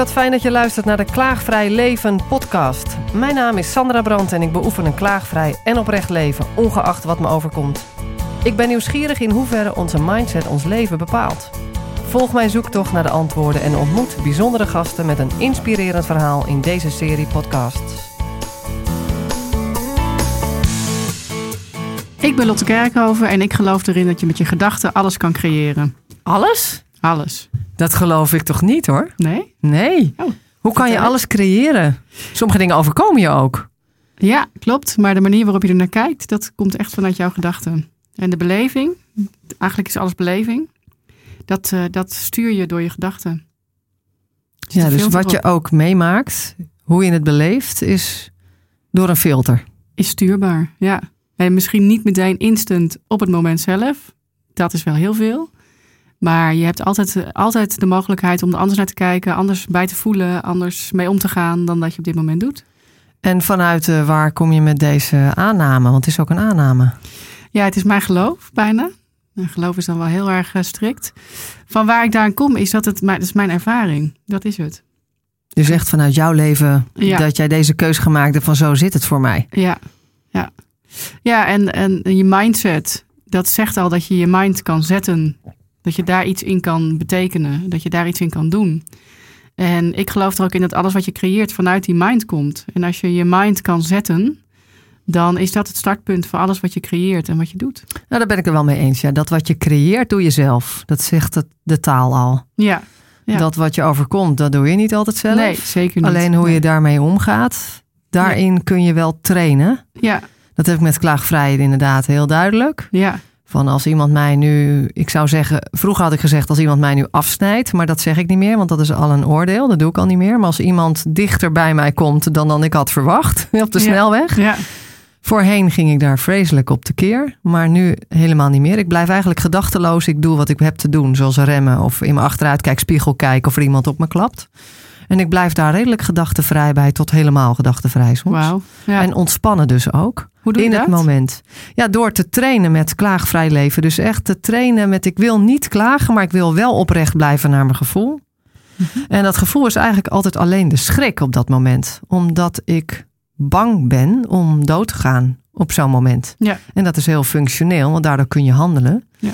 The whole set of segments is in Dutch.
wat fijn dat je luistert naar de Klaagvrij Leven podcast. Mijn naam is Sandra Brandt en ik beoefen een klaagvrij en oprecht leven, ongeacht wat me overkomt. Ik ben nieuwsgierig in hoeverre onze mindset ons leven bepaalt. Volg mijn zoektocht naar de antwoorden en ontmoet bijzondere gasten met een inspirerend verhaal in deze serie podcasts. Ik ben Lotte Kerkhoven en ik geloof erin dat je met je gedachten alles kan creëren. Alles? Alles. Dat geloof ik toch niet hoor? Nee? Nee. Oh, Hoe kan je alles creëren? Sommige dingen overkomen je ook. Ja, klopt. Maar de manier waarop je er naar kijkt, dat komt echt vanuit jouw gedachten. En de beleving, eigenlijk is alles beleving, dat, eh, dat stuur je door je gedachten. Ja, dus wat je ook meemaakt, hoe je het beleeft, is door een filter. Is stuurbaar, ja. En misschien niet meteen instant op het moment zelf. Dat is wel heel veel. Maar je hebt altijd, altijd de mogelijkheid om er anders naar te kijken, anders bij te voelen, anders mee om te gaan dan dat je op dit moment doet. En vanuit eh, waar kom je met deze aanname? Want het is ook een aanname. Ja, het is mijn geloof bijna. Mijn geloof is dan wel heel erg eh, strikt. Van waar ik daar kom, is dat het mijn, dat is mijn ervaring. Dat is het. Je zegt vanuit jouw leven Ja. dat jij deze keus gemaakt hebt van zo zit het voor mij. Ja, ja. Ja, en, en je mindset, dat zegt al dat je je mind kan zetten. Dat je daar iets in kan betekenen. Dat je daar iets in kan doen. En ik geloof er ook in dat alles wat je creëert vanuit die mind komt. En als je je mind kan zetten, dan is dat het startpunt voor alles wat je creëert en wat je doet. Nou, daar ben ik er wel mee eens. Ja. Dat wat je creëert, doe je zelf. Dat zegt het, de taal al. Ja, Ja. Dat wat je overkomt, dat doe je niet altijd zelf. nee, zeker niet. Alleen hoe Nee. je daarmee omgaat, daarin kun je wel trainen. Ja, Dat heb ik met klaagvrij inderdaad heel duidelijk. ja, Van als iemand mij nu, ik zou zeggen, vroeger had ik gezegd als iemand mij nu afsnijdt, maar dat zeg ik niet meer, want dat is al een oordeel, dat doe ik al niet meer. Maar als iemand dichter bij mij komt dan dan ik had verwacht op de Ja. snelweg. ja. Voorheen ging ik daar vreselijk op tekeer, maar nu helemaal niet meer. Ik blijf eigenlijk gedachteloos, ik doe wat ik heb te doen, zoals remmen of in mijn achteruitkijkspiegel kijken of er iemand op me klapt. En ik blijf daar redelijk gedachtenvrij bij, tot helemaal gedachtenvrij soms. Wauw. Ja. En ontspannen dus ook Hoe doe je in dat? het moment. Ja, door te trainen met klaagvrij leven. Dus echt te trainen met ik wil niet klagen, maar ik wil wel oprecht blijven naar mijn gevoel. Mhm. En dat gevoel is eigenlijk altijd alleen de schrik op dat moment. Omdat ik bang ben om dood te gaan op zo'n moment. Ja. En dat is heel functioneel, want daardoor kun je handelen. Ja.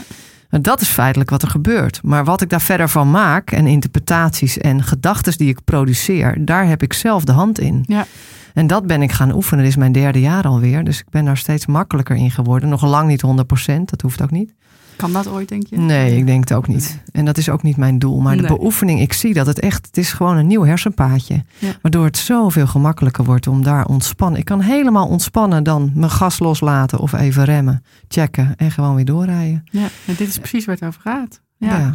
En dat is feitelijk wat er gebeurt. Maar wat ik daar verder van maak en interpretaties en gedachten die ik produceer, daar heb ik zelf de hand in. Ja. En dat ben ik gaan oefenen. Dit is mijn derde jaar alweer. Dus ik ben daar steeds makkelijker in geworden. Nog lang niet 100%, dat hoeft ook niet. Kan dat ooit, denk je? Nee, ik denk het ook niet. En dat is ook niet mijn doel. Maar de beoefening, ik zie dat het echt, het is gewoon een nieuw hersenpaadje. Ja. Waardoor het zoveel gemakkelijker wordt om daar ontspannen. Ik kan helemaal ontspannen dan mijn gas loslaten of even remmen, checken en gewoon weer doorrijden. Ja, en dit is precies waar het over gaat. Ja. Ja.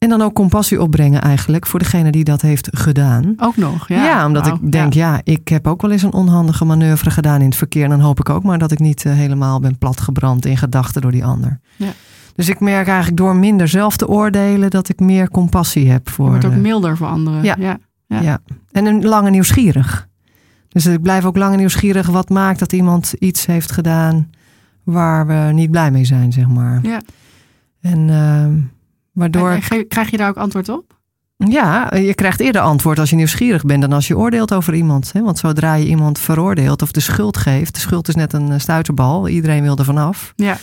En dan ook compassie opbrengen eigenlijk voor degene die dat heeft gedaan. Ook nog, ja. Ja, omdat ik denk, ja. ik heb ook wel eens een onhandige manoeuvre gedaan in het verkeer. En dan hoop ik ook maar dat ik niet eh, helemaal ben platgebrand in gedachten door die ander. Ja. Dus ik merk eigenlijk door minder zelf te oordelen dat ik meer compassie heb Je voor. wordt ook milder voor anderen. Ja. ja. ja. ja. En een lange nieuwsgierig. Dus ik blijf ook lange nieuwsgierig wat maakt dat iemand iets heeft gedaan waar we niet blij mee zijn, zeg maar. Ja. En ehm, waardoor. En- krijg je daar ook antwoord op? Ja, je krijgt eerder antwoord als je nieuwsgierig bent dan als je oordeelt over iemand. Hè? Want zodra je iemand veroordeelt of de schuld geeft, de schuld is net een eh, stuiterbal, iedereen wil er vanaf. Ja.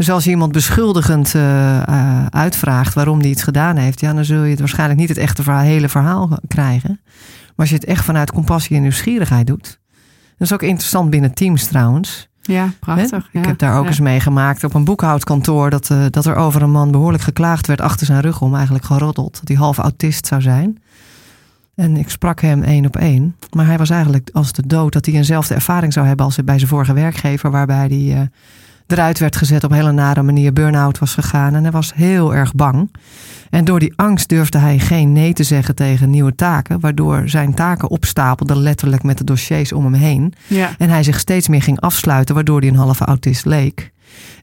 Dus als je iemand beschuldigend eh, eh, uitvraagt waarom die iets gedaan heeft, ja, dan zul je het waarschijnlijk niet het echte verhaal, hele verhaal krijgen. Maar als je het echt vanuit compassie en nieuwsgierigheid doet. Dat is ook interessant binnen teams trouwens. Ja, prachtig. Ja. Ik heb daar ook Ja. eens meegemaakt op een boekhoudkantoor. Dat, eh, dat er over een man behoorlijk geklaagd werd achter zijn rug om. Eigenlijk geroddeld. Dat hij half autist zou zijn. En ik sprak hem één op één. Maar hij was eigenlijk als de dood dat hij eenzelfde ervaring zou hebben als bij zijn vorige werkgever. Waarbij hij eruit werd gezet op een hele nare manier. Burn-out was gegaan. En hij was heel erg bang. En door die angst durfde hij geen nee te zeggen tegen nieuwe taken. Waardoor zijn taken opstapelden letterlijk met de dossiers om hem heen. Ja. En hij zich steeds meer ging afsluiten, waardoor hij een halve autist leek.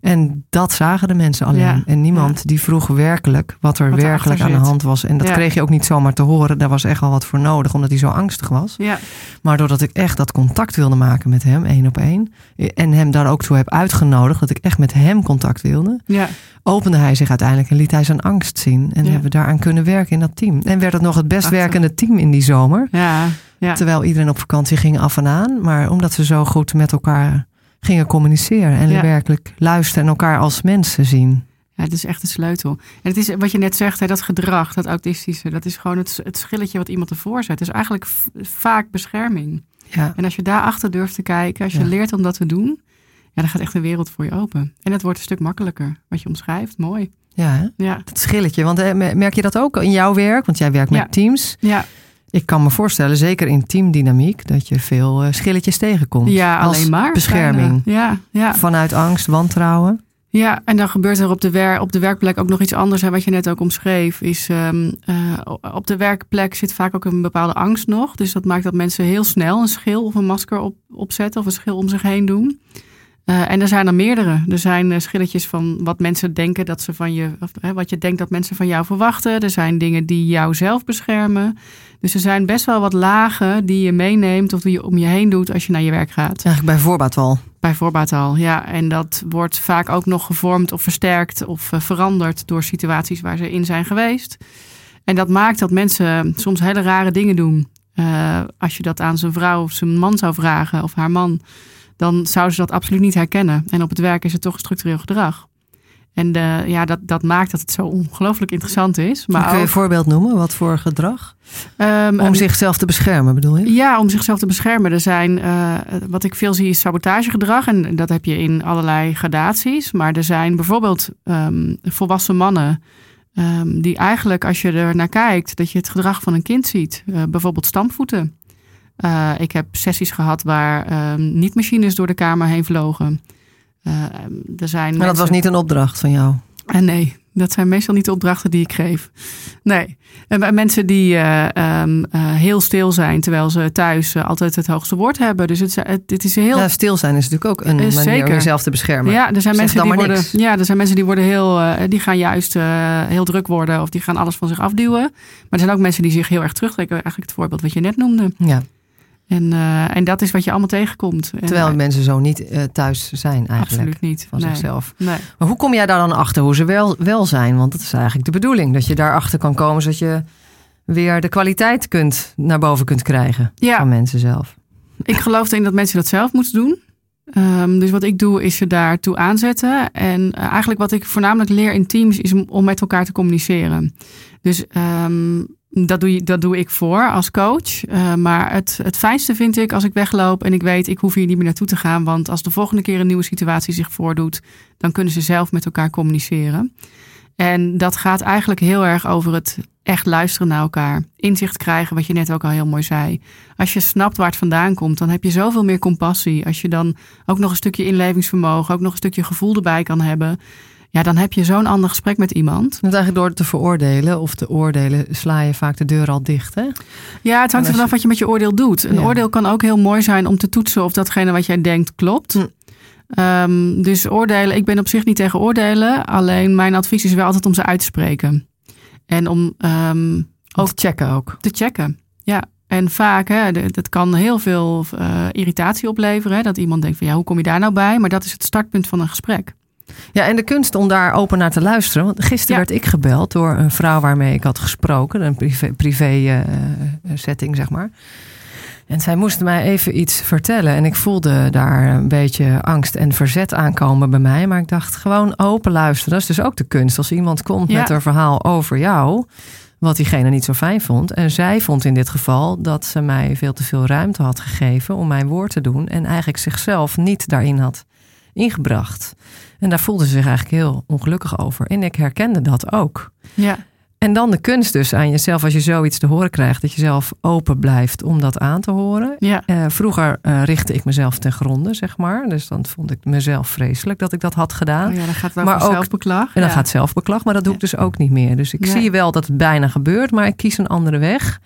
En dat zagen de mensen alleen. Ja, En niemand die vroeg werkelijk wat er Wat werkelijk aan de hand was. En dat Ja. kreeg je ook niet zomaar te horen. Daar was echt wel wat voor nodig, omdat hij zo angstig was. Ja, Maar doordat ik echt dat contact wilde maken met hem, één op één. En hem daar ook toe heb uitgenodigd, dat ik echt met hem contact wilde. ja, Opende hij zich uiteindelijk en liet hij zijn angst zien. En hebben we daaraan kunnen werken in dat team. En werd het nog het best werkende team in die zomer. ja. Terwijl iedereen op vakantie ging af en aan. Maar omdat ze zo goed met elkaar gingen communiceren. En Ja. werkelijk luisteren en elkaar als mensen zien. Ja, het is echt de sleutel. En het is wat je net zegt, hè, dat gedrag, dat autistische, dat is gewoon het, het schilletje wat iemand ervoor zet. Het is eigenlijk vaak bescherming. Ja. En als je daarachter durft te kijken, als je Ja. leert om dat te doen, ja, dan gaat echt een wereld voor je open. En het wordt een stuk makkelijker. Wat je omschrijft, mooi. Ja, hè? Ja, dat schilletje. Want eh, merk je dat ook in jouw werk? Want jij werkt met Ja. teams. ja, Ik kan me voorstellen, zeker in teamdynamiek, dat je veel eh, schilletjes tegenkomt. ja Als alleen maar. bescherming. Ja, ja. Vanuit angst, wantrouwen. Ja, en dan gebeurt er op de, wer op de werkplek ook nog iets anders. Hè, wat je net ook omschreef. Is, ehm, eh, op de werkplek zit vaak ook een bepaalde angst nog. Dus dat maakt dat mensen heel snel een schil of een masker op, opzetten. Of een schil om zich heen doen. Eh, en er zijn er meerdere. Er zijn eh, schilletjes van wat mensen denken dat ze van je. Of, hè, wat je denkt dat mensen van jou verwachten. Er zijn dingen die jou zelf beschermen. Dus er zijn best wel wat lagen die je meeneemt. Of die je om je heen doet als je naar je werk gaat. Eigenlijk bij voorbaat al. Bij voorbaat al, ja. En dat wordt vaak ook nog gevormd of versterkt of eh, veranderd door situaties waar ze in zijn geweest. En dat maakt dat mensen soms hele rare dingen doen. Als je dat aan zijn vrouw of zijn man zou vragen of haar man, dan zou ze dat absoluut niet herkennen. En op het werk is het toch structureel gedrag. En eh, ja, dat, dat maakt dat het zo ongelooflijk interessant is. Maar Kun je een voorbeeld noemen? Wat voor gedrag? ehm, Om zichzelf te beschermen, bedoel je? ja, om zichzelf te beschermen. Er zijn, eh, wat ik veel zie, is sabotagegedrag. En dat heb je in allerlei gradaties. Maar er zijn bijvoorbeeld ehm, volwassen mannen. ehm, die eigenlijk, als je er naar kijkt, dat je het gedrag van een kind ziet. Eh, bijvoorbeeld stampvoeten. Eh, ik heb sessies gehad waar ehm, niet-machines door de kamer heen vlogen. Eh, er zijn Maar dat was niet een opdracht van jou. en nee, dat zijn meestal niet de opdrachten die ik geef. Nee. En mensen die eh, ehm, eh, heel stil zijn, terwijl ze thuis eh, altijd het hoogste woord hebben. Dus het, het is heel. Ja, stil zijn is natuurlijk ook een Eh, manier om zeker. jezelf te beschermen. ja, er zijn zeg mensen die worden. niks. Ja, er zijn mensen die worden heel. eh, die gaan juist eh, heel druk worden of die gaan alles van zich afduwen. Maar er zijn ook mensen die zich heel erg terugtrekken. Eigenlijk het voorbeeld wat je net noemde. Ja, En, eh, en dat is wat je allemaal tegenkomt. En, terwijl mensen zo niet eh, thuis zijn eigenlijk. absoluut niet. Van nee. zichzelf. Nee. Maar hoe kom jij daar dan achter hoe ze wel, wel zijn? Want dat is eigenlijk de bedoeling. Dat je daarachter kan komen zodat je weer de kwaliteit kunt, naar boven kunt krijgen Ja. van mensen zelf. Ik geloof erin dat mensen dat zelf moeten doen. Ehm, dus wat ik doe is ze daartoe aanzetten. En eh, eigenlijk wat ik voornamelijk leer in teams is om, om met elkaar te communiceren. Dus ehm, dat, doe, dat doe ik voor als coach. Eh, maar het, het fijnste vind ik als ik wegloop en ik weet ik hoef hier niet meer naartoe te gaan. Want als de volgende keer een nieuwe situatie zich voordoet, dan kunnen ze zelf met elkaar communiceren. En dat gaat eigenlijk heel erg over het echt luisteren naar elkaar. Inzicht krijgen, wat je net ook al heel mooi zei. Als je snapt waar het vandaan komt, dan heb je zoveel meer compassie. Als je dan ook nog een stukje inlevingsvermogen, ook nog een stukje gevoel erbij kan hebben. Ja, dan heb je zo'n ander gesprek met iemand. Want eigenlijk door te veroordelen of te oordelen sla je vaak de deur al dicht. Hè? Ja, het hangt er vanaf wat je met je oordeel doet. Een Ja. oordeel kan ook heel mooi zijn om te toetsen of datgene wat jij denkt klopt. Hm. Ehm, dus oordelen, ik ben op zich niet tegen oordelen. Alleen mijn advies is wel altijd om ze uit te spreken. En om Ook- te checken ook. te checken. Ja, en vaak, hè, dat kan heel veel eh, irritatie opleveren. Hè, dat iemand denkt van ja, hoe kom je daar nou bij? Maar dat is het startpunt van een gesprek. Ja, en de kunst om daar open naar te luisteren. Want gisteren Ja. werd ik gebeld door een vrouw waarmee ik had gesproken. Een privé, privé eh, eh, setting, zeg maar. En zij moest mij even iets vertellen. En ik voelde daar een beetje angst en verzet aankomen bij mij. Maar ik dacht gewoon open luisteren. Dat is dus ook de kunst. Als iemand komt Ja. met een verhaal over jou. Wat diegene niet zo fijn vond. En zij vond in dit geval dat ze mij veel te veel ruimte had gegeven om mijn woord te doen. En eigenlijk zichzelf niet daarin had ingebracht. En daar voelde ze zich eigenlijk heel ongelukkig over. En ik herkende dat ook. Ja, En dan de kunst dus aan jezelf, als je zoiets te horen krijgt, dat je zelf open blijft om dat aan te horen. ja, Eh, vroeger eh, richtte ik mezelf ten gronde, zeg maar. Dus dan vond ik mezelf vreselijk dat ik dat had gedaan. oh ja dan gaat het Maar ook- zelfbeklag. En dan ja. gaat zelfbeklag, maar dat doe ik dus ook niet meer. Dus ik zie wel dat het bijna gebeurt, maar ik kies een andere weg.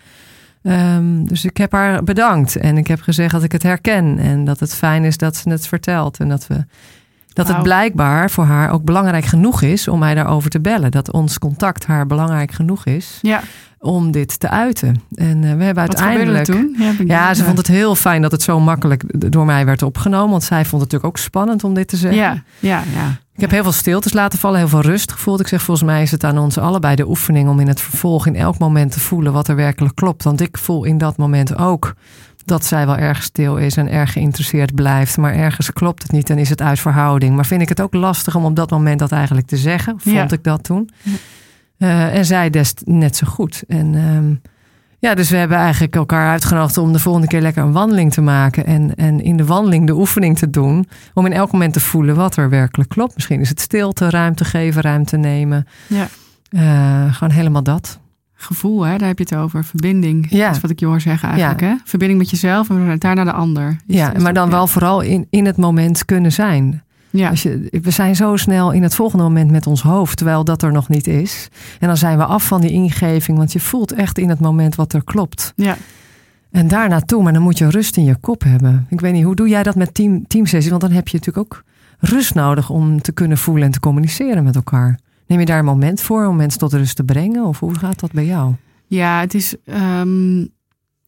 Ehm, dus ik heb haar bedankt en ik heb gezegd dat ik het herken en dat het fijn is dat ze het vertelt en dat we Dat het blijkbaar voor haar ook belangrijk genoeg is om mij daarover te bellen. Dat ons contact haar belangrijk genoeg is Ja, om dit te uiten. En eh, we hebben wat uiteindelijk. toen? Ja, Ja, ze vond het heel fijn dat het zo makkelijk door mij werd opgenomen. Want zij vond het natuurlijk ook spannend om dit te zeggen. Ja, ja, ja. Ik heb heel veel stiltes laten vallen, heel veel rust gevoeld. Ik zeg, volgens mij is het aan ons allebei de oefening om in het vervolg in elk moment te voelen wat er werkelijk klopt. Want ik voel in dat moment ook dat zij wel erg stil is en erg geïnteresseerd blijft. Maar ergens klopt het niet en is het uit verhouding. Maar vind ik het ook lastig om op dat moment dat eigenlijk te zeggen? Vond Ja. ik dat toen? Eh, en zij des net zo goed. En ehm, ja, dus we hebben eigenlijk elkaar uitgenodigd om de volgende keer lekker een wandeling te maken. En, en in de wandeling de oefening te doen. Om in elk moment te voelen wat er werkelijk klopt. Misschien is het stilte, ruimte geven, ruimte nemen. Ja. Eh, gewoon helemaal dat. Gevoel, hè? daar heb je het over. Verbinding. Ja. Dat is wat ik je hoor zeggen eigenlijk. Hè? Verbinding met jezelf en daarna de ander. Is- Ja, is maar dan wel vooral in, in het moment kunnen zijn. Ja, Als je, we zijn zo snel in het volgende moment met ons hoofd, terwijl dat er nog niet is. En dan zijn we af van die ingeving, want je voelt echt in het moment wat er klopt. ja. En daar naartoe, maar dan moet je rust in je kop hebben. Ik weet niet, hoe doe jij dat met team, teamsessies? Want dan heb je natuurlijk ook rust nodig om te kunnen voelen en te communiceren met elkaar. Neem je daar een moment voor om mensen tot rust te brengen? Of hoe gaat dat bij jou? Ja, het is ehm,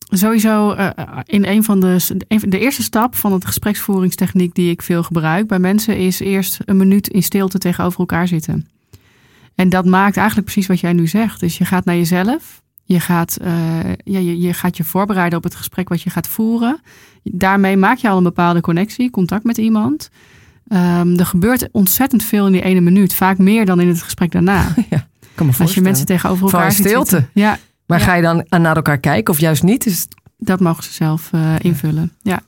sowieso eh, in een van de, de eerste stap van het gespreksvoeringstechniek die ik veel gebruik bij mensen is eerst een minuut in stilte tegenover elkaar zitten. En dat maakt eigenlijk precies wat jij nu zegt. Dus je gaat naar jezelf. Je gaat, eh, ja, je, je gaat je voorbereiden op het gesprek wat je gaat voeren. Daarmee maak je al een bepaalde connectie, contact met iemand. Ehm, er gebeurt ontzettend veel in die ene minuut. Vaak meer dan in het gesprek daarna. Kan me Als je mensen tegenover elkaar ziet stilte. zitten. Ja, Maar Ja. ga je dan naar elkaar kijken of juist niet? Is het- Dat mogen ze zelf eh, invullen. Ja.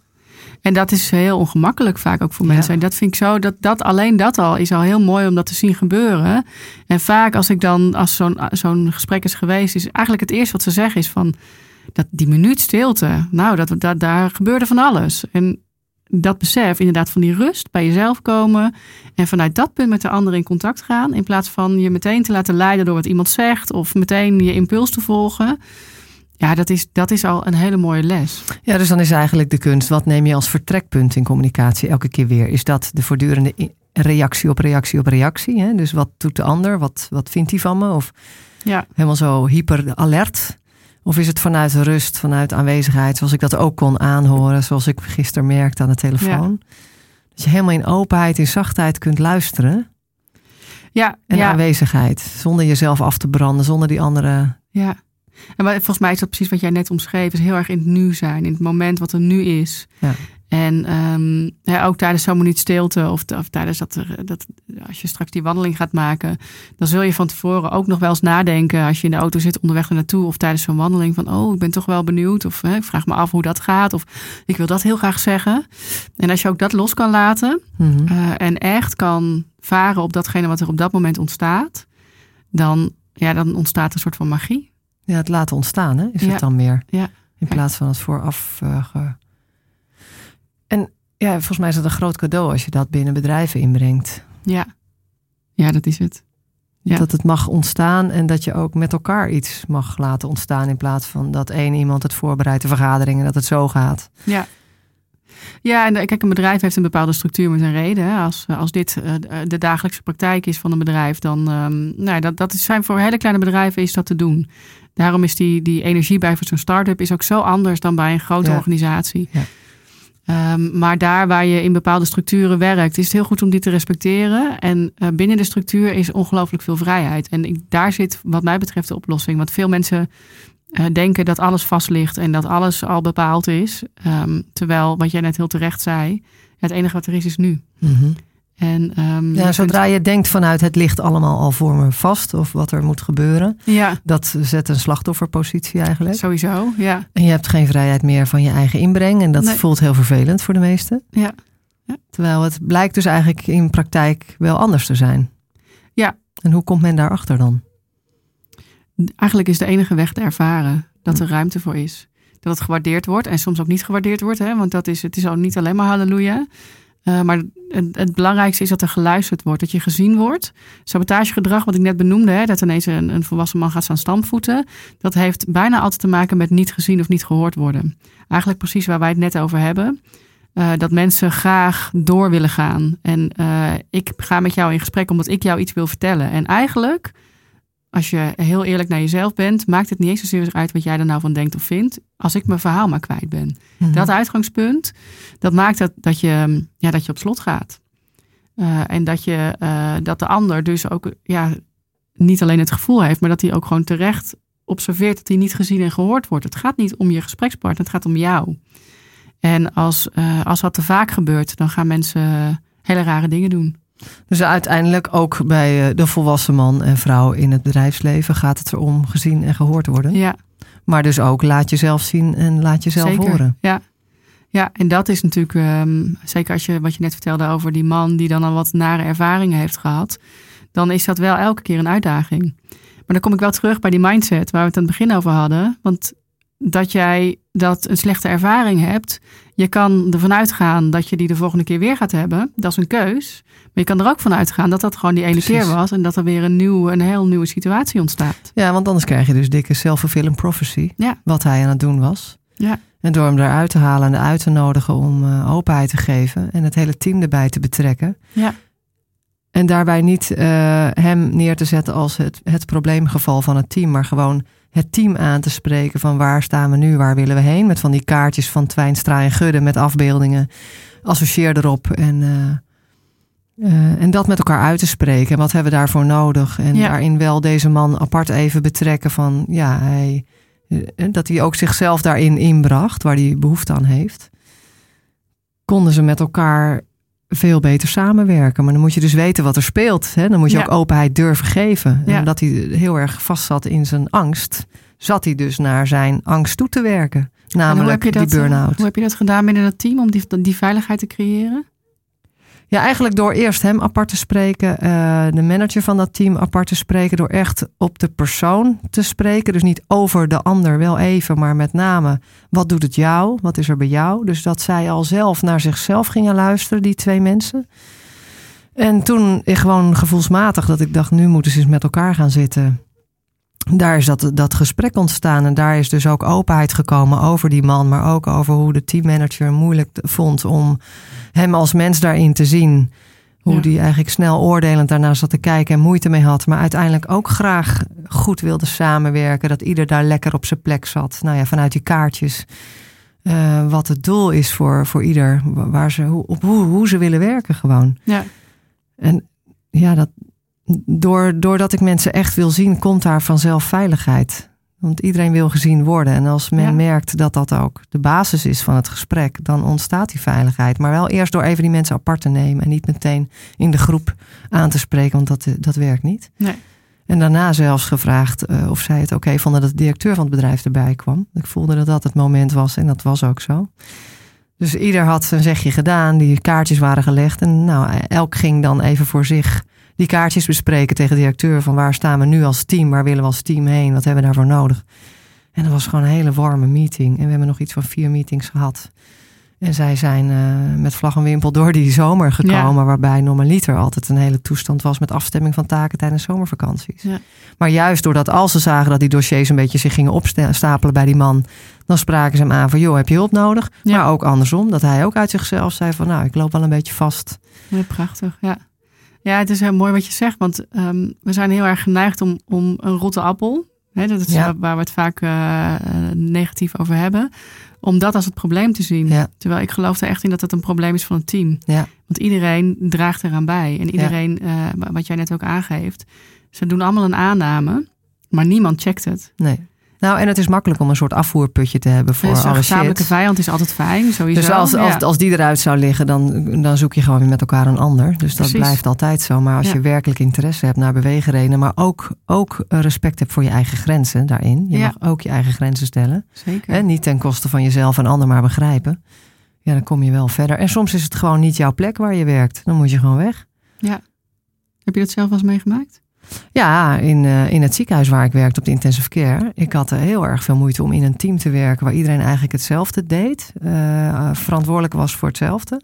En dat is heel ongemakkelijk vaak ook voor Ja. mensen. En dat vind ik zo, dat, dat alleen dat al is al heel mooi om dat te zien gebeuren. En vaak als ik dan, als zo'n zo'n gesprek is geweest, is eigenlijk het eerste wat ze zeggen is van dat die minuut stilte. Nou, dat, dat, daar gebeurde van alles. En dat besef inderdaad van die rust bij jezelf komen. En vanuit dat punt met de ander in contact gaan. In plaats van je meteen te laten leiden door wat iemand zegt. Of meteen je impuls te volgen. Ja, dat is, dat is al een hele mooie les. Ja, dus dan is eigenlijk de kunst, wat neem je als vertrekpunt in communicatie elke keer weer? Is dat de voortdurende reactie op reactie op reactie? Hè? Dus wat doet de ander? Wat, wat vindt hij van me? Of Ja, helemaal zo hyper alert? Of is het vanuit rust, vanuit aanwezigheid, zoals ik dat ook kon aanhoren, zoals ik gisteren merkte aan de telefoon? Dat je helemaal in openheid, in zachtheid kunt luisteren. ja, En ja, aanwezigheid, zonder jezelf af te branden, zonder die andere... ja. En volgens mij is dat precies wat jij net omschreef. Is heel erg in het nu zijn. In het moment wat er nu is. Ja. En ehm, ja, ook tijdens zo'n minuut stilte. Of, of tijdens dat, er- dat... Als je straks die wandeling gaat maken. Dan zul je van tevoren ook nog wel eens nadenken. Als je in de auto zit onderweg er naartoe. Of tijdens zo'n wandeling. Van oh, ik ben toch wel benieuwd. Of hè, ik vraag me af hoe dat gaat. Of ik wil dat heel graag zeggen. En als je ook dat los kan laten. Mhm. eh, en echt kan varen op datgene wat er op dat moment ontstaat, dan, ja, dan ontstaat een soort van magie. Ja, het laten ontstaan, hè? is Ja. het dan meer. Ja. In plaats van het vooraf. eh, En ja, volgens mij is het een groot cadeau als je dat binnen bedrijven inbrengt. Ja, ja dat is het. Ja. Dat het mag ontstaan en dat je ook met elkaar iets mag laten ontstaan. In plaats van dat één iemand het voorbereidt, de vergaderingen, dat het zo gaat. Ja. Ja, en kijk, een bedrijf heeft een bepaalde structuur met een reden. Als, als dit eh, de dagelijkse praktijk is van een bedrijf, dan um, nou, dat, dat zijn voor hele kleine bedrijven is dat te doen. Daarom is die, die energie bij voor zo'n start-up is ook zo anders dan bij een grote Ja. organisatie. Ja. Um, maar daar waar je in bepaalde structuren werkt, is het heel goed om die te respecteren. En uh, binnen de structuur is ongelooflijk veel vrijheid. En daar zit wat mij betreft de oplossing. Want veel mensen uh, denken dat alles vast ligt en dat alles al bepaald is. Um, terwijl, wat jij net heel terecht zei, het enige wat er is, is nu. Mm. En, um, ja, zodra je denkt vanuit het ligt allemaal al voor me vast of wat er moet gebeuren, ja. dat zet een slachtofferpositie eigenlijk. Sowieso, ja. En je hebt geen vrijheid meer van je eigen inbreng en dat Nee. voelt heel vervelend voor de meesten. Ja. ja. Terwijl het blijkt dus eigenlijk in praktijk wel anders te zijn. Ja. En hoe komt men daarachter dan? Eigenlijk is de enige weg te ervaren dat er ruimte voor is. Dat het gewaardeerd wordt en soms ook niet gewaardeerd wordt. Hè? Want dat is, het is al niet alleen maar halleluja. Uh, maar het, het, belangrijkste is dat er geluisterd wordt, dat je gezien wordt. Sabotagegedrag, wat ik net benoemde, hè, dat ineens een, een volwassen man gaat staan stampvoeten. Dat heeft bijna altijd te maken met niet gezien of niet gehoord worden. Eigenlijk precies waar wij het net over hebben. Uh, dat mensen graag door willen gaan. En uh, ik ga met jou in gesprek omdat ik jou iets wil vertellen. En eigenlijk, als je heel eerlijk naar jezelf bent, maakt het niet eens zozeer uit wat jij er nou van denkt of vindt. Als ik mijn verhaal maar kwijt ben. Mm -hmm. Dat uitgangspunt, dat maakt dat, dat, je, ja, dat je op slot gaat. Uh, en dat, je, dat de ander dus ook ja, niet alleen het gevoel heeft, maar dat hij ook gewoon terecht observeert dat hij niet gezien en gehoord wordt. Het gaat niet om je gesprekspartner, het gaat om jou. En als, uh, als dat te vaak gebeurt, dan gaan mensen hele rare dingen doen. Dus uiteindelijk ook bij de volwassen man en vrouw in het bedrijfsleven gaat het erom gezien en gehoord worden. Ja. Maar dus ook laat jezelf zien en laat jezelf Zeker. horen. Ja. ja, en dat is natuurlijk, um, zeker als je wat je net vertelde over die man die dan al wat nare ervaringen heeft gehad, dan is dat wel elke keer een uitdaging. Maar dan kom ik wel terug bij die mindset waar we het aan het begin over hadden. Want dat jij dat een slechte ervaring hebt, je kan ervan uitgaan dat je die de volgende keer weer gaat hebben. Dat is een keus. Maar je kan er ook van uitgaan dat dat gewoon die ene Precies. keer was en dat er weer een, nieuw, een heel nieuwe situatie ontstaat. Ja, want anders krijg je dus dikke self-fulfilling prophecy. Ja. Wat hij aan het doen was. Ja. En door hem eruit te halen en uit te nodigen om uh, openheid te geven en het hele team erbij te betrekken. Ja. En daarbij niet uh, hem neer te zetten als het, het probleemgeval van het team, maar gewoon het team aan te spreken van waar staan we nu, waar willen we heen. Met van die kaartjes van Twijnstra en Gudde met afbeeldingen. Associeer erop en, uh, uh, en dat met elkaar uit te spreken. En wat hebben we daarvoor nodig? En Ja. daarin wel deze man apart even betrekken van ja, hij, eh, dat hij ook zichzelf daarin inbracht, waar hij behoefte aan heeft. Konden ze met elkaar veel beter samenwerken. Maar dan moet je dus weten wat er speelt. Hè? Dan moet je Ja. ook openheid durven geven. Ja. En omdat hij heel erg vast zat in zijn angst, zat hij dus naar zijn angst toe te werken. Namelijk dat, die burn-out. Hoe heb je dat gedaan binnen het team om die, die veiligheid te creëren? Ja, eigenlijk door eerst hem apart te spreken, eh, de manager van dat team apart te spreken, door echt op de persoon te spreken. Dus niet over de ander, wel even, maar met name wat doet het jou? Wat is er bij jou? Dus dat zij al zelf naar zichzelf gingen luisteren, die twee mensen. En toen ik gewoon gevoelsmatig dat ik dacht, nu moeten ze eens met elkaar gaan zitten. Daar is dat, dat gesprek ontstaan en daar is dus ook openheid gekomen over die man, maar ook over hoe de teammanager moeilijk vond om hem als mens daarin te zien. Hoe Ja. die eigenlijk snel oordelend daarnaar zat te kijken en moeite mee had. Maar uiteindelijk ook graag goed wilde samenwerken. Dat ieder daar lekker op zijn plek zat. Nou ja, vanuit die kaartjes. eh, wat het doel is voor, voor ieder. Waar ze, hoe, op hoe, hoe ze willen werken gewoon. Ja. En ja, dat, door, doordat ik mensen echt wil zien, komt daar vanzelf veiligheid. Want iedereen wil gezien worden. En als men Ja. merkt dat dat ook de basis is van het gesprek, dan ontstaat die veiligheid. Maar wel eerst door even die mensen apart te nemen en niet meteen in de groep aan te spreken, want dat, dat werkt niet. Nee. En daarna zelfs gevraagd uh, of zij het oké okay vonden dat de directeur van het bedrijf erbij kwam. Ik voelde dat dat het moment was en dat was ook zo. Dus ieder had zijn zegje gedaan, die kaartjes waren gelegd. En nou, elk ging dan even voor zich die kaartjes bespreken tegen de directeur. Van waar staan we nu als team? Waar willen we als team heen? Wat hebben we daarvoor nodig? En dat was gewoon een hele warme meeting. En we hebben nog iets van vier meetings gehad. En zij zijn uh, met vlag en wimpel door die zomer gekomen. Ja. Waarbij normaliter altijd een hele toestand was met afstemming van taken tijdens zomervakanties. Ja. Maar juist doordat als ze zagen dat die dossiers een beetje zich gingen opstapelen bij die man. Dan spraken ze hem aan van joh, heb je hulp nodig? Ja. Maar ook andersom. Dat hij ook uit zichzelf zei van nou, ik loop wel een beetje vast. Ja, prachtig, ja. Ja, het is heel mooi wat je zegt. Want um, we zijn heel erg geneigd om, om een rotte appel. Hè, dat is Ja. waar we het vaak uh, negatief over hebben. Om dat als het probleem te zien. Ja. Terwijl ik geloof er echt in dat het een probleem is van een team. Ja. Want iedereen draagt eraan bij. En iedereen, uh, wat jij net ook aangeeft. Ze doen allemaal een aanname. Maar niemand checkt het. Nee. Nou, en het is makkelijk om een soort afvoerputje te hebben voor dus een alle gezamenlijke shit. vijand is altijd fijn, sowieso. Dus als, als, ja. als die eruit zou liggen, dan, dan zoek je gewoon weer met elkaar een ander. Dus dat Precies. blijft altijd zo. Maar als Ja. je werkelijk interesse hebt naar beweegredenen, maar ook, ook respect hebt voor je eigen grenzen daarin. Je Ja. mag ook je eigen grenzen stellen. Zeker. En niet ten koste van jezelf en ander maar begrijpen. Ja, dan kom je wel verder. En soms is het gewoon niet jouw plek waar je werkt. Dan moet je gewoon weg. Heb je dat zelf wel eens meegemaakt? Ja, in, eh, in het ziekenhuis waar ik werkte op de intensive care. Ik had heel erg veel moeite om in een team te werken waar iedereen eigenlijk hetzelfde deed. eh, verantwoordelijk was voor hetzelfde.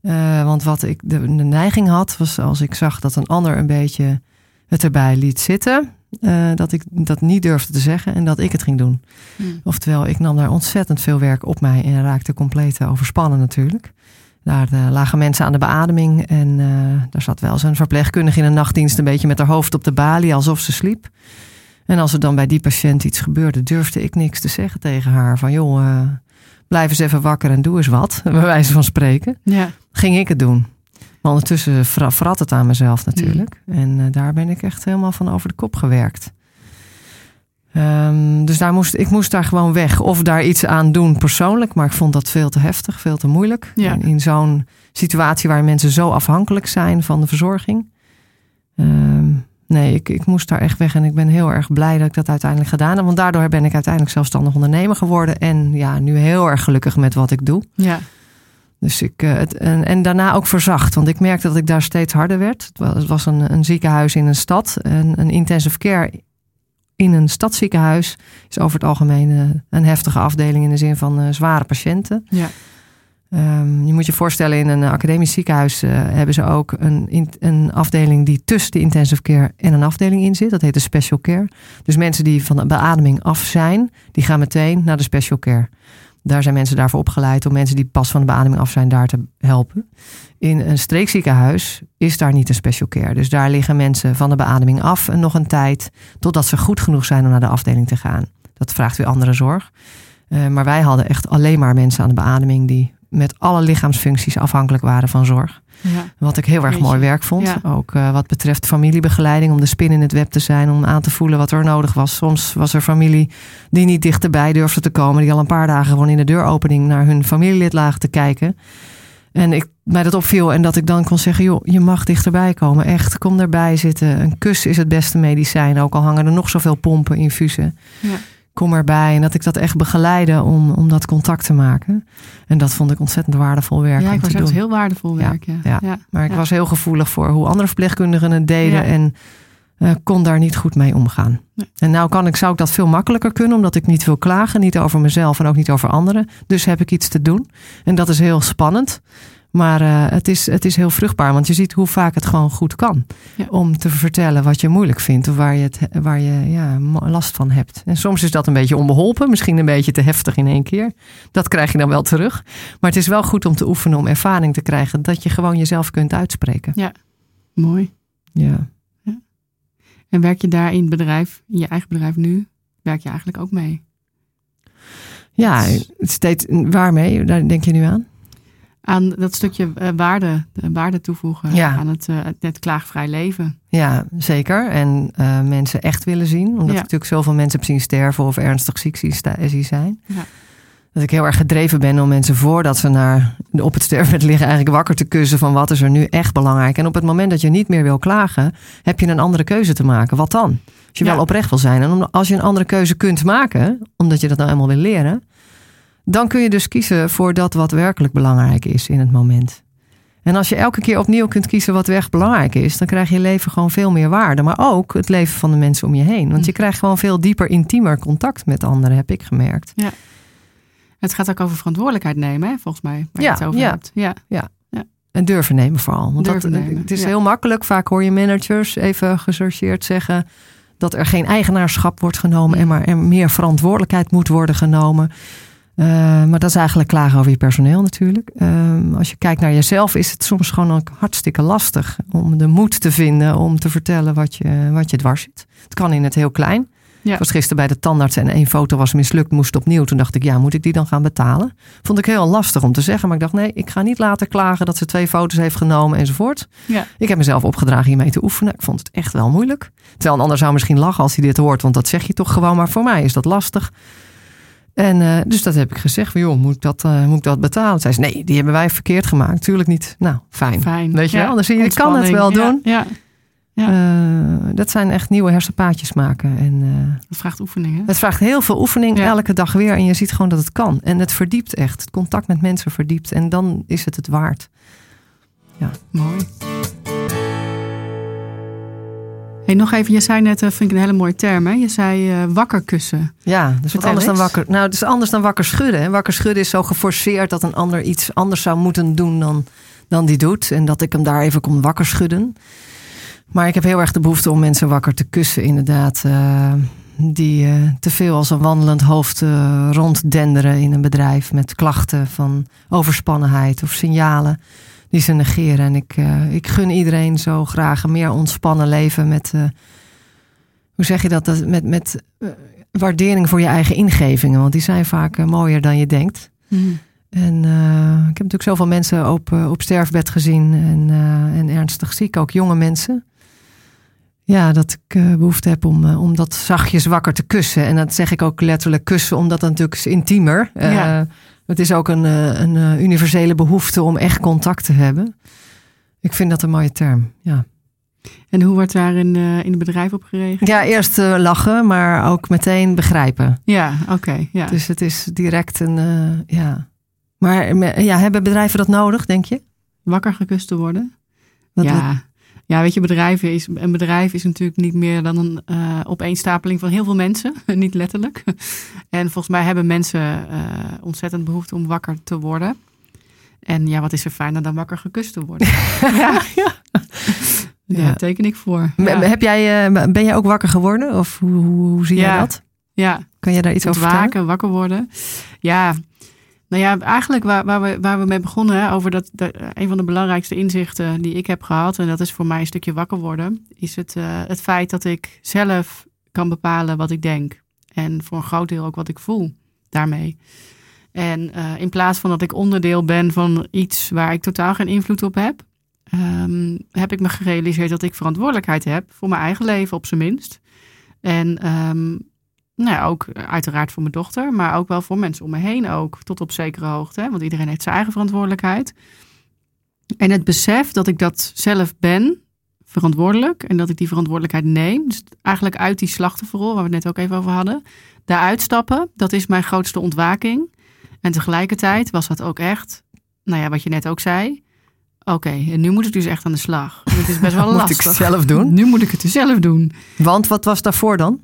Eh, want wat ik de, de neiging had, was als ik zag dat een ander een beetje het erbij liet zitten. eh, dat ik dat niet durfde te zeggen en dat ik het ging doen. Hmm. Oftewel, ik nam daar ontzettend veel werk op mij en raakte compleet eh, overspannen natuurlijk. Daar eh, lagen mensen aan de beademing en eh, daar zat wel zo'n verpleegkundige in een nachtdienst een beetje met haar hoofd op de balie alsof ze sliep. En als er dan bij die patiënt iets gebeurde, durfde ik niks te zeggen tegen haar. Van joh, eh, blijf eens even wakker en doe eens wat, bij wijze van spreken. Ja. Ging ik het doen. Maar ondertussen verrat het aan mezelf natuurlijk. En eh, daar ben ik echt helemaal van over de kop gewerkt. Ehm, dus daar moest, ik moest daar gewoon weg. Of daar iets aan doen persoonlijk. Maar ik vond dat veel te heftig, veel te moeilijk. Ja. In zo'n situatie waar mensen zo afhankelijk zijn van de verzorging. Ehm, nee, ik, ik moest daar echt weg. En ik ben heel erg blij dat ik dat uiteindelijk gedaan heb. Want daardoor ben ik uiteindelijk zelfstandig ondernemer geworden. En ja, nu heel erg gelukkig met wat ik doe. Ja. Dus ik, eh, het, en, en daarna ook verzacht, want ik merkte dat ik daar steeds harder werd. Het was, het was een, een ziekenhuis in een stad. En een intensive care in een stadsziekenhuis is over het algemeen eh, een heftige afdeling in de zin van eh, zware patiënten. Ja. Ehm, je moet je voorstellen, in een academisch ziekenhuis eh, hebben ze ook een, een afdeling die tussen de intensive care en een afdeling in zit. Dat heet de special care. Dus mensen die van de beademing af zijn, die gaan meteen naar de special care. Daar zijn mensen daarvoor opgeleid om mensen die pas van de beademing af zijn daar te helpen. In een streekziekenhuis is daar niet een special care. Dus daar liggen mensen van de beademing af en nog een tijd totdat ze goed genoeg zijn om naar de afdeling te gaan. Dat vraagt weer andere zorg. Eh, maar wij hadden echt alleen maar mensen aan de beademing die met alle lichaamsfuncties afhankelijk waren van zorg. Ja. Wat ik heel erg mooi werk vond. Ja. Ook eh, wat betreft familiebegeleiding, om de spin in het web te zijn, om aan te voelen wat er nodig was. Soms was er familie die niet dichterbij durfde te komen, die al een paar dagen gewoon in de deuropening naar hun familielid lagen te kijken. En ik, mij dat opviel en dat ik dan kon zeggen, joh, je mag dichterbij komen. Echt, kom erbij zitten. Een kus is het beste medicijn, ook al hangen er nog zoveel pompen, infusen. Ja. Kom erbij. En dat ik dat echt begeleide om, om dat contact te maken. En dat vond ik ontzettend waardevol werk Ja, ik was echt heel waardevol werk. Ja. ja. Ja. Maar ik was heel gevoelig voor hoe andere verpleegkundigen het deden. En eh, kon daar niet goed mee omgaan. Nee. En nou kan ik, zou ik dat veel makkelijker kunnen. Omdat ik niet wil klagen. Niet over mezelf en ook niet over anderen. Dus heb ik iets te doen. En dat is heel spannend. Maar eh, het, is, het is heel vruchtbaar. Want je ziet hoe vaak het gewoon goed kan. Ja. Om te vertellen wat je moeilijk vindt. Of waar je, het, waar je ja, last van hebt. En soms is dat een beetje onbeholpen. Misschien een beetje te heftig in één keer. Dat krijg je dan wel terug. Maar het is wel goed om te oefenen. Om ervaring te krijgen. Dat je gewoon jezelf kunt uitspreken. Mooi. Ja. En werk je daar in het bedrijf, in je eigen bedrijf nu, werk je eigenlijk ook mee? Ja, het steeds, waarmee? Daar denk je nu aan? Aan dat stukje eh, waarde, de waarde toevoegen Ja. aan het, eh, het klaagvrij leven. Ja, zeker. En eh, mensen echt willen zien. Omdat Ja. ik natuurlijk zoveel mensen heb zien sterven of ernstig ziek zijn. Ja. Dat ik heel erg gedreven ben om mensen voordat ze naar, op het sterfbed liggen eigenlijk wakker te kussen van wat is er nu echt belangrijk. En op het moment dat je niet meer wil klagen, heb je een andere keuze te maken. Wat dan? Als je Ja. wel oprecht wil zijn. En als je een andere keuze kunt maken, omdat je dat nou eenmaal wil leren, dan kun je dus kiezen voor dat wat werkelijk belangrijk is in het moment. En als je elke keer opnieuw kunt kiezen wat echt belangrijk is, dan krijg je leven gewoon veel meer waarde. Maar ook het leven van de mensen om je heen. Want je krijgt gewoon veel dieper, intiemer contact met anderen, heb ik gemerkt. Het gaat ook over verantwoordelijkheid nemen, hè, volgens mij. Waar Ja, je het over ja. hebt. Ja, En durven nemen vooral. Want Durven dat, nemen, het is ja. heel makkelijk. Vaak hoor je managers even gechargeerd zeggen dat er geen eigenaarschap wordt genomen en maar er meer verantwoordelijkheid moet worden genomen. Eh, maar dat is eigenlijk klagen over je personeel natuurlijk. Ehm, als je kijkt naar jezelf is het soms gewoon ook hartstikke lastig om de moed te vinden om te vertellen wat je, wat je dwars zit. Het kan in het heel klein. Ja. Ik was gisteren bij de tandarts en één foto was mislukt, moest opnieuw. Toen dacht ik, ja, moet ik die dan gaan betalen? Vond ik heel lastig om te zeggen. Maar ik dacht, nee, ik ga niet later klagen dat ze twee foto's heeft genomen enzovoort. Ja. Ik heb mezelf opgedragen hiermee te oefenen. Ik vond het echt wel moeilijk. Terwijl een ander zou misschien lachen als hij dit hoort, want dat zeg je toch gewoon. Maar voor mij is dat lastig. En eh, dus dat heb ik gezegd. Van, joh, moet ik, dat, eh, moet ik dat betalen? Zei ze, nee, die hebben wij verkeerd gemaakt. Tuurlijk niet. Nou, fijn. fijn. Weet je Ja, wel? Dan zie je, kan het wel doen. Ja, Ja. Eh, dat zijn echt nieuwe hersenpaadjes maken. En eh, dat vraagt oefeningen. het vraagt heel veel oefening, Ja. elke dag weer. En je ziet gewoon dat het kan. En het verdiept echt. Het contact met mensen verdiept. En dan is het het waard. Mooi. Hey, nog even, je zei net, eh, vind ik een hele mooie term, hè? Je zei eh, wakker kussen. Ja, dus wat Vertel anders dan wakker. Nou, het is anders dan wakker schudden. hè. Wakker schudden is zo geforceerd dat een ander iets anders zou moeten doen dan, dan die doet. En dat ik hem daar even kon wakker schudden. Maar ik heb heel erg de behoefte om mensen wakker te kussen, inderdaad. Uh, die uh, te veel als een wandelend hoofd uh, ronddenderen in een bedrijf met klachten van overspannenheid of signalen die ze negeren. En ik, ik gun iedereen zo graag een meer ontspannen leven met, hoe zeg je dat, dat met, met waardering voor je eigen ingevingen. Want die zijn vaak mooier dan je denkt. Mm. En uh, ik heb natuurlijk zoveel mensen op, op sterfbed gezien en, uh, en ernstig ziek, ook jonge mensen. Ja, dat ik behoefte heb om, om dat zachtjes wakker te kussen. En dat zeg ik ook letterlijk kussen, omdat dat natuurlijk is intiemer. Ja. het is ook een, een universele behoefte om echt contact te hebben. Ik vind dat een mooie term, ja. En hoe wordt daar in, in het bedrijf op gereageerd? Ja, eerst lachen, maar ook meteen begrijpen. Ja, oké. ja. Dus het is direct een, ja, maar ja, hebben bedrijven dat nodig, denk je? Wakker gekust te worden? ja. Ja, weet je, bedrijven is, een bedrijf is natuurlijk niet meer dan een uh, opeenstapeling van heel veel mensen. niet letterlijk. en volgens mij hebben mensen uh, ontzettend behoefte om wakker te worden. En ja, wat is er fijner dan wakker gekust te worden? ja, ja. ja. teken ik voor. Heb jij, uh, ben jij ook wakker geworden? Of hoe, hoe, hoe zie jij dat? Ja. Kan je daar iets over vertellen? wakker worden. Ja, nou ja, eigenlijk waar, waar, we, waar we mee begonnen, hè, over dat, een van de belangrijkste inzichten die ik heb gehad, en dat is voor mij een stukje wakker worden, is het, uh, het feit dat ik zelf kan bepalen wat ik denk. En voor een groot deel ook wat ik voel daarmee. En uh, in plaats van dat ik onderdeel ben van iets waar ik totaal geen invloed op heb, um, heb ik me gerealiseerd dat ik verantwoordelijkheid heb voor mijn eigen leven, op zijn minst. En um, nou ja, ook eh, uiteraard voor mijn dochter, maar ook wel voor mensen om me heen ook, tot op zekere hoogte. Hè? Want iedereen heeft zijn eigen verantwoordelijkheid. En het besef dat ik dat zelf ben, verantwoordelijk, en dat ik die verantwoordelijkheid neem, dus eigenlijk uit die slachtofferrol, waar we het net ook even over hadden, daaruit stappen, dat is mijn grootste ontwaking. En tegelijkertijd was dat ook echt, nou ja, wat je net ook zei, Oké, en nu moet ik dus echt aan de slag. Het is best wel lastig. moet ik het zelf doen? Nu moet ik het dus zelf doen. Want wat was daarvoor dan?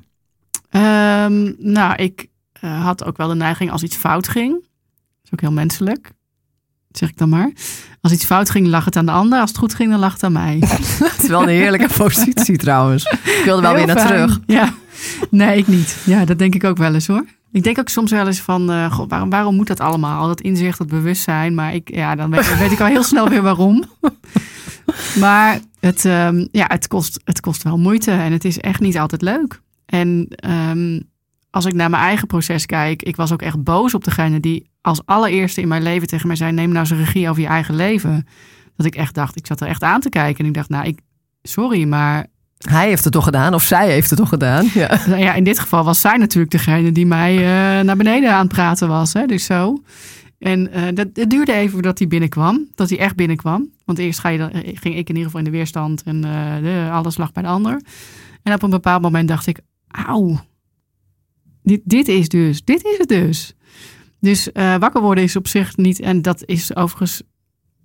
Um, nou, ik uh, had ook wel de neiging als iets fout ging. Dat is ook heel menselijk. Zeg ik dan maar. Als iets fout ging, lag het aan de ander. Als het goed ging, dan lag het aan mij. Het is wel een heerlijke positie trouwens. Ik wilde wel weer naar terug. Ja. Nee, ik niet. Ja, dat denk ik ook wel eens hoor. Ik denk ook soms wel eens van, uh, God, waarom, waarom moet dat allemaal? Dat inzicht, dat bewustzijn. Maar ik, ja, dan weet, weet ik al heel snel weer waarom. maar het, um, ja, het, kost, het kost wel moeite en het is echt niet altijd leuk. En um, als ik naar mijn eigen proces kijk, ik was ook echt boos op degene die als allereerste in mijn leven tegen mij zei: neem nou zijn regie over je eigen leven. Dat ik echt dacht, ik zat er echt aan te kijken en ik dacht, nou, ik, sorry, maar hij heeft het toch gedaan, of zij heeft het toch gedaan? Ja, nou ja in dit geval was zij natuurlijk degene die mij uh, naar beneden aan het praten was. Hè, dus zo. En uh, dat, het duurde even voordat hij binnenkwam. Dat hij echt binnenkwam. Want eerst ga je dan, ging ik in ieder geval in de weerstand en uh, de, alles lag bij de ander. En op een bepaald moment dacht ik, auw, dit, dit is dus, dit is het dus. Dus uh, wakker worden is op zich niet, en dat is overigens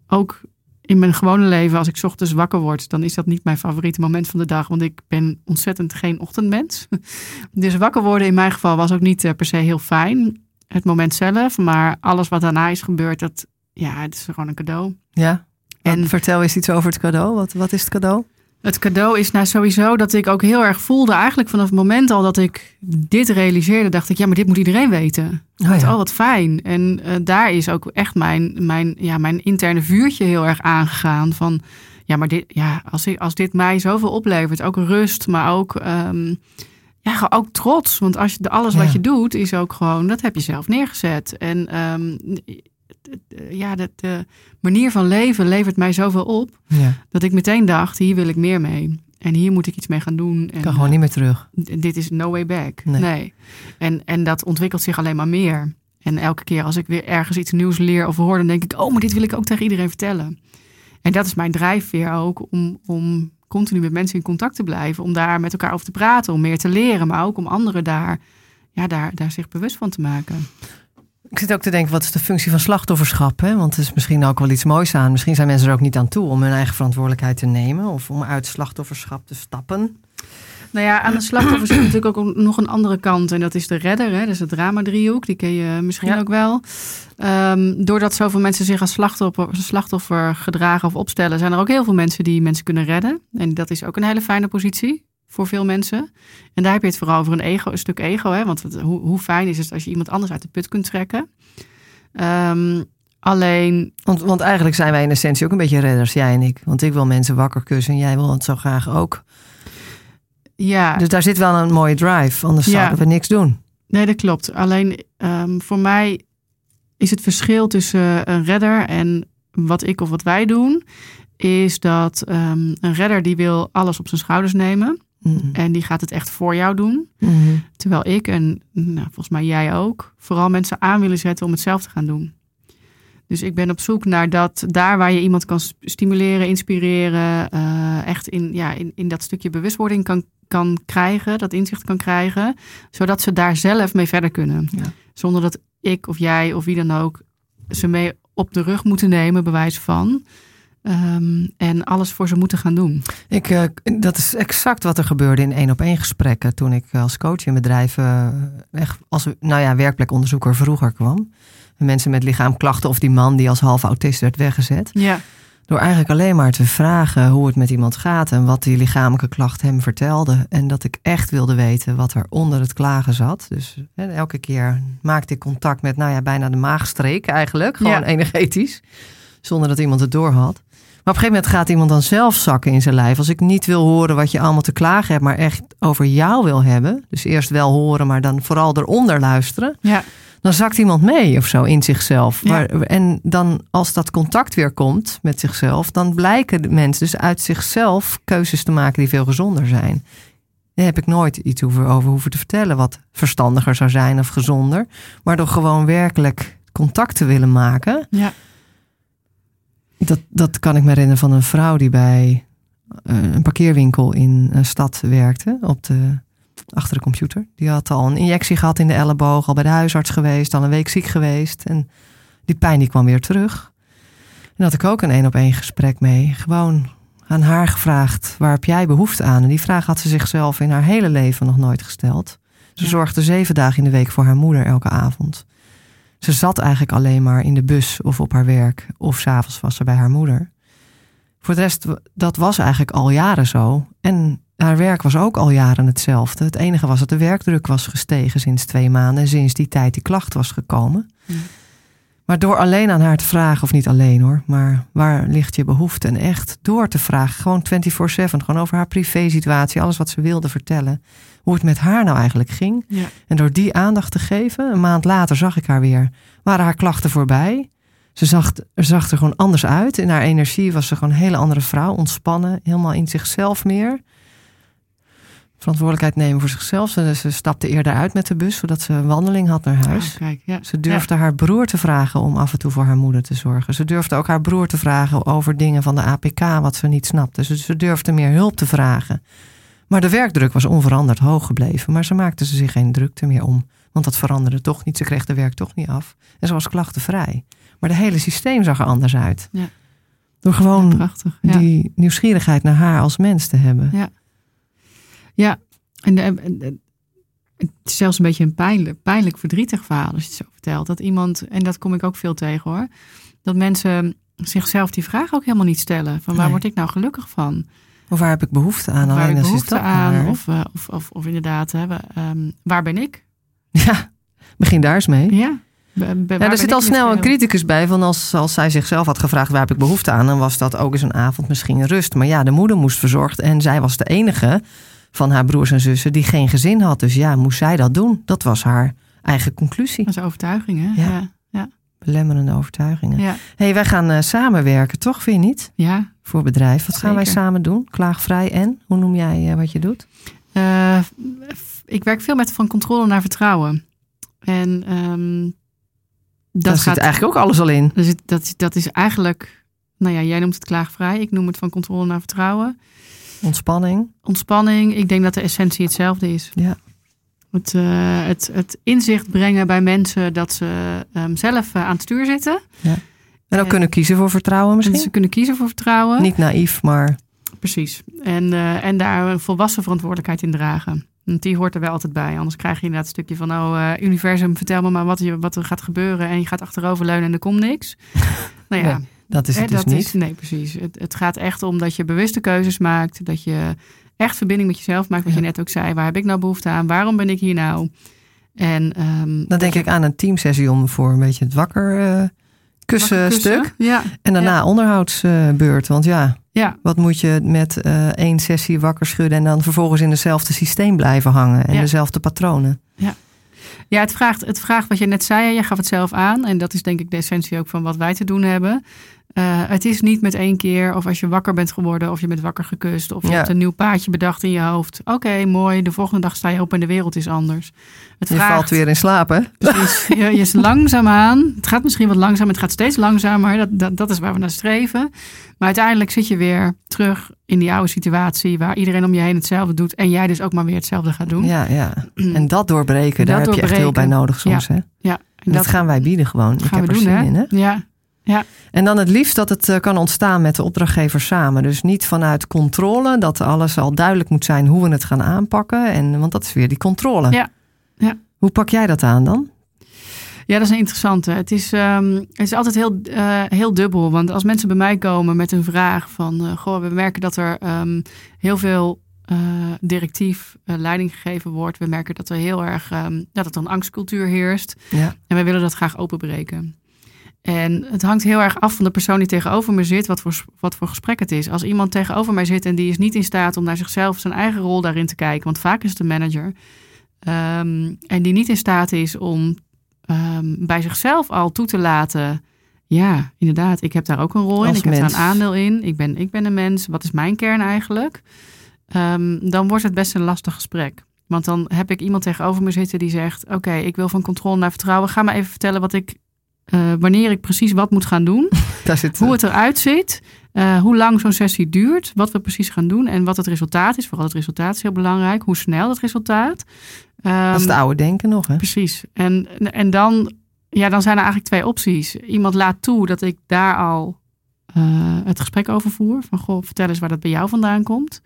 ook in mijn gewone leven, als ik ochtends wakker word, dan is dat niet mijn favoriete moment van de dag, want ik ben ontzettend geen ochtendmens. Dus wakker worden in mijn geval was ook niet uh, per se heel fijn, het moment zelf, maar alles wat daarna is gebeurd, dat, ja, het is gewoon een cadeau. Ja, en vertel eens iets over het cadeau. Wat, wat is het cadeau? Het cadeau is nou sowieso dat ik ook heel erg voelde, eigenlijk vanaf het moment al dat ik dit realiseerde, dacht ik, ja, maar dit moet iedereen weten. Oh, ja. oh wat fijn. En uh, daar is ook echt mijn, mijn, ja, mijn interne vuurtje heel erg aangegaan. Van ja, maar dit, ja, als, ik, als dit mij zoveel oplevert, ook rust, maar ook, um, ja, ook trots. Want als je alles wat je doet, is ook gewoon, dat heb je zelf neergezet. En um, ja, de, de, manier van leven levert mij zoveel op. Ja. Dat ik meteen dacht, hier wil ik meer mee. En hier moet ik iets mee gaan doen. En, kan gewoon niet meer terug. Dit is no way back. Nee. En, en dat ontwikkelt zich alleen maar meer. En elke keer als ik weer ergens iets nieuws leer of hoor, dan denk ik, oh, maar dit wil ik ook tegen iedereen vertellen. En dat is mijn drijfveer ook om, om continu met mensen in contact te blijven. Om daar met elkaar over te praten, om meer te leren. Maar ook om anderen daar, ja, daar, daar zich bewust van te maken. Ik zit ook te denken, wat is de functie van slachtofferschap? Hè? Want er is misschien ook wel iets moois aan. Misschien zijn mensen er ook niet aan toe om hun eigen verantwoordelijkheid te nemen of om uit slachtofferschap te stappen. Nou ja, aan de slachtoffer zit natuurlijk ook nog een andere kant. En dat is de redder, hè? dat is de drama-driehoek. Die ken je misschien Ja. ook wel. Ehm, doordat zoveel mensen zich als slachtoffer, slachtoffer gedragen of opstellen... zijn er ook heel veel mensen die mensen kunnen redden. En dat is ook een hele fijne positie voor veel mensen. En daar heb je het vooral over een, ego, een stuk ego. Hè? Want hoe, hoe fijn is het als je iemand anders uit de put kunt trekken? Ehm, alleen, Want, want eigenlijk zijn wij in essentie ook een beetje redders, jij en ik. Want ik wil mensen wakker kussen en jij wil het zo graag ook. ja... Dus daar zit wel een mooie drive, anders Ja. zouden we niks doen. Nee, dat klopt. Alleen ehm, voor mij is het verschil tussen een redder en wat ik of wat wij doen, is dat ehm, een redder die wil alles op zijn schouders nemen Mm. en die gaat het echt voor jou doen. Mm. Terwijl ik en nou, volgens mij jij ook vooral mensen aan willen zetten om het zelf te gaan doen. Dus ik ben op zoek naar dat daar waar je iemand kan stimuleren, inspireren, eh, echt in, ja, in, in dat stukje bewustwording kan, kan krijgen, dat inzicht kan krijgen, zodat ze daar zelf mee verder kunnen. Ja. Zonder dat ik of jij of wie dan ook ze mee op de rug moeten nemen, bewijs van. Ehm, en alles voor ze moeten gaan doen. Ik, eh, dat is exact wat er gebeurde in één op één gesprekken toen ik als coach in bedrijven eh, echt als nou ja, werkplekonderzoeker vroeger kwam. En mensen met lichaamklachten of die man die als half autist werd weggezet. Ja, Door eigenlijk alleen maar te vragen hoe het met iemand gaat en wat die lichamelijke klacht hem vertelde. En dat ik echt wilde weten wat er onder het klagen zat. Dus hè, elke keer maakte ik contact met, nou ja, bijna de maagstreek eigenlijk. Gewoon Ja. energetisch. Zonder dat iemand het door had. Maar op een gegeven moment gaat iemand dan zelf zakken in zijn lijf. Als ik niet wil horen wat je allemaal te klagen hebt, maar echt over jou wil hebben. Dus eerst wel horen, maar dan vooral eronder luisteren ja, dan zakt iemand mee of zo in zichzelf. Ja. En dan als dat contact weer komt met zichzelf, dan blijken de mensen dus uit zichzelf keuzes te maken die veel gezonder zijn. Daar heb ik nooit iets over, over hoeven te vertellen wat verstandiger zou zijn of gezonder. Maar door gewoon werkelijk contact te willen maken. ja. Dat, dat kan ik me herinneren van een vrouw die bij eh, een parkeerwinkel in een stad werkte. Op de, achter de computer. Die had al een injectie gehad in de elleboog. Al bij de huisarts geweest. Al een week ziek geweest. En die pijn die kwam weer terug. En had ik ook een één op één gesprek mee. Gewoon aan haar gevraagd. Waar heb jij behoefte aan? En die vraag had ze zichzelf in haar hele leven nog nooit gesteld. Ze zorgde zeven dagen in de week voor haar moeder elke avond. Ze zat eigenlijk alleen maar in de bus of op haar werk. Of s'avonds was ze bij haar moeder. Voor de rest, dat was eigenlijk al jaren zo. En haar werk was ook al jaren hetzelfde. Het enige was dat de werkdruk was gestegen sinds twee maanden. En sinds die tijd die klacht was gekomen. Ja. Maar door alleen aan haar te vragen, of niet alleen hoor, maar waar ligt je behoefte? En echt door te vragen, gewoon 24-7, gewoon over haar privésituatie, alles wat ze wilde vertellen. Hoe het met haar nou eigenlijk ging. ja. En door die aandacht te geven, een maand later zag ik haar weer, waren haar klachten voorbij. Ze zag, er zag er gewoon anders uit. In haar energie was ze gewoon een hele andere vrouw, ontspannen, helemaal in zichzelf meer. Verantwoordelijkheid nemen voor zichzelf. Ze, ze stapte eerder uit met de bus, zodat ze een wandeling had naar huis. Oh, kijk, ja. Ze durfde haar broer te vragen om af en toe voor haar moeder te zorgen. Ze durfde ook haar broer te vragen over dingen van de APK wat ze niet snapte. Ze, ze durfde meer hulp te vragen. Maar de werkdruk was onveranderd hoog gebleven. Maar ze maakte ze zich geen drukte meer om. Want dat veranderde toch niet. Ze kreeg de werk toch niet af. En ze was klachtenvrij. Maar het hele systeem zag er anders uit. Ja. Door Ja, gewoon prachtig. Ja. die nieuwsgierigheid naar haar als mens te hebben. Ja. Ja, en, de- het is zelfs een beetje een pijnlijk, pijnlijk verdrietig verhaal als je het zo vertelt. Dat iemand, en dat kom ik ook veel tegen hoor, dat mensen zichzelf die vraag ook helemaal niet stellen. Van waar Nee. word ik nou gelukkig van? Of waar heb ik behoefte aan? waar heb Alleen ik als is behoefte dat aan? maar. Of, eh, of, of, of inderdaad, hè, we, ehm, waar ben ik? Ja, begin daar eens mee. Ja, Be- er zit ik al snel een criticus bij van als, als zij zichzelf had gevraagd waar heb ik behoefte aan, dan was dat ook eens een avond misschien rust. Maar ja, de moeder moest verzorgd en zij was de enige van haar broers en zussen die geen gezin had. Dus ja, moest zij dat doen? Dat was haar eigen conclusie. Dat is overtuiging, hè? Ja, Belemmerende overtuigingen. ja. hey, wij gaan eh, samenwerken, toch? Vind je niet? ja. Voor bedrijf. Wat gaan wij samen doen? Klaagvrij en? Hoe noem jij eh, wat je doet? Eh, ik werk veel met van controle naar vertrouwen. En ehm, dat Daar gaat zit eigenlijk ook alles al in. Dus dat, dat is eigenlijk, nou ja, jij noemt het klaagvrij. Ik noem het van controle naar vertrouwen. Ontspanning. Ontspanning, ik denk dat de essentie hetzelfde is. Ja. Het, eh, het, het inzicht brengen bij mensen dat ze ehm, zelf eh, aan het stuur zitten. En ook Ja. kunnen kiezen voor vertrouwen En misschien. ze kunnen kiezen voor vertrouwen. Niet naïef, maar Precies. En, eh, en daar een volwassen verantwoordelijkheid in dragen. Want die hoort er wel altijd bij. Anders krijg je inderdaad een stukje van... oh, eh, universum, vertel me maar wat, je, wat er gaat gebeuren... en je gaat achteroverleunen en er komt niks. nou ja, Nee, dat is het dus dat niet. Is, nee, precies. Het, het gaat echt om dat je bewuste keuzes maakt. Dat je echt verbinding met jezelf maakt. Wat Ja. je net ook zei. Waar heb ik nou behoefte aan? Waarom ben ik hier nou? En, ehm, Dan denk ik aan een teamsessie om voor een beetje het wakker eh, kussen Mag ik kussen? stuk. Ja, En daarna onderhoudsbeurt. Want ja, ja, wat moet je met eh, één sessie wakker schudden... en dan vervolgens in hetzelfde systeem blijven hangen. En Ja. dezelfde patronen. Ja, het vraagt, het vraagt wat je net zei. Je gaf het zelf aan. En dat is denk ik de essentie ook van wat wij te doen hebben. Eh, het is niet met één keer of als je wakker bent geworden of je bent wakker gekust of je Ja. hebt een nieuw paadje bedacht in je hoofd. Oké, mooi. De volgende dag sta je op en de wereld is anders. Het Je vraagt, valt weer in slaap, hè? Precies. Je, je is langzaamaan. Het gaat misschien wat langzaam. Het gaat steeds langzamer. Dat, dat, dat is waar we naar streven. Maar uiteindelijk zit je weer terug in die oude situatie waar iedereen om je heen hetzelfde doet en jij dus ook maar weer hetzelfde gaat doen. Ja, ja. En dat doorbreken, daar heb je echt heel bij nodig soms, hè? Ja, En dat, gaan wij bieden gewoon. Ik heb er doen, zin hè? in, hè? Ja, En dan het liefst dat het eh, kan ontstaan met de opdrachtgever samen. Dus niet vanuit controle, dat alles al duidelijk moet zijn hoe we het gaan aanpakken. En, want dat is weer die controle. Ja, ja. Hoe pak jij dat aan dan? Ja, dat is een interessante. Het is, ehm, het is altijd heel, eh, heel dubbel. Want als mensen bij mij komen met een vraag van... eh, goh, we merken dat er ehm, heel veel directief leiding gegeven wordt. We merken dat er heel erg ehm, dat er een angstcultuur heerst. Ja. En wij willen dat graag openbreken. En het hangt heel erg af van de persoon die tegenover me zit, wat voor, wat voor gesprek het is. Als iemand tegenover mij zit en die is niet in staat om naar zichzelf, zijn eigen rol daarin te kijken, want vaak is het een manager, ehm, en die niet in staat is om ehm, bij zichzelf al toe te laten, ja, inderdaad, ik heb daar ook een rol in, ik heb daar een aandeel in, ik ben, ik ben een mens, wat is mijn kern eigenlijk? Ehm, dan wordt het best een lastig gesprek. Want dan heb ik iemand tegenover me zitten die zegt: Oké, ik wil van controle naar vertrouwen. Ga maar even vertellen wat ik, eh, wanneer ik precies wat moet gaan doen. Zit, hoe het eruit ziet. eh, hoe lang zo'n sessie duurt. Wat we precies gaan doen. En wat het resultaat is. Vooral het resultaat is heel belangrijk. Hoe snel het resultaat. dat is het Ehm, oude denken nog, hè? Precies. En, en dan, ja, dan zijn er eigenlijk twee opties. Iemand laat toe dat ik daar al eh, het gesprek over voer. Van goh, vertel eens waar dat bij jou vandaan komt.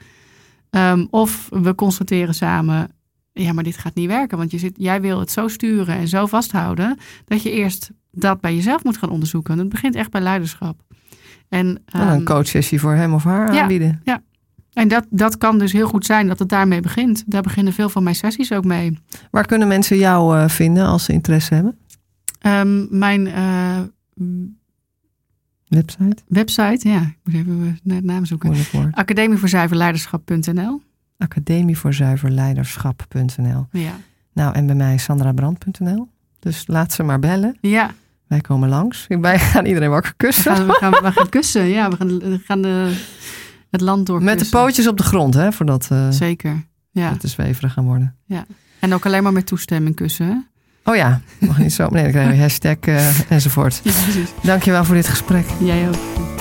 Ehm, of we constateren samen, ja, maar dit gaat niet werken. Want je zit, jij wil het zo sturen en zo vasthouden. dat je eerst dat bij jezelf moet gaan onderzoeken. Het begint echt bij leiderschap. En, En ehm, een coachsessie voor hem of haar ja. aanbieden. en dat, dat kan dus heel goed zijn dat het daarmee begint. Daar beginnen veel van mijn sessies ook mee. Waar kunnen mensen jou eh, vinden als ze interesse hebben? Ehm, mijn eh, Website? website, ja, ik moet even naar de naam zoeken. Academie voor. Academie voor zuiverleiderschap.nl Ja. Nou, en bij mij sandrabrand.nl. Dus laat ze maar bellen. ja, Wij komen langs. Wij gaan iedereen wakker we kussen. gaan, we gaan, we gaan kussen. Ja, we gaan, we gaan de, het land door. Met de pootjes op de grond, hè? Voordat uh, Zeker, ja. het te zweverig gaan worden. En ook alleen maar met toestemming kussen, hè? Oh ja, mag niet zo. Nee, dan krijg je hashtag uh, enzovoort. Ja, precies. Dankjewel voor dit gesprek. Jij ook.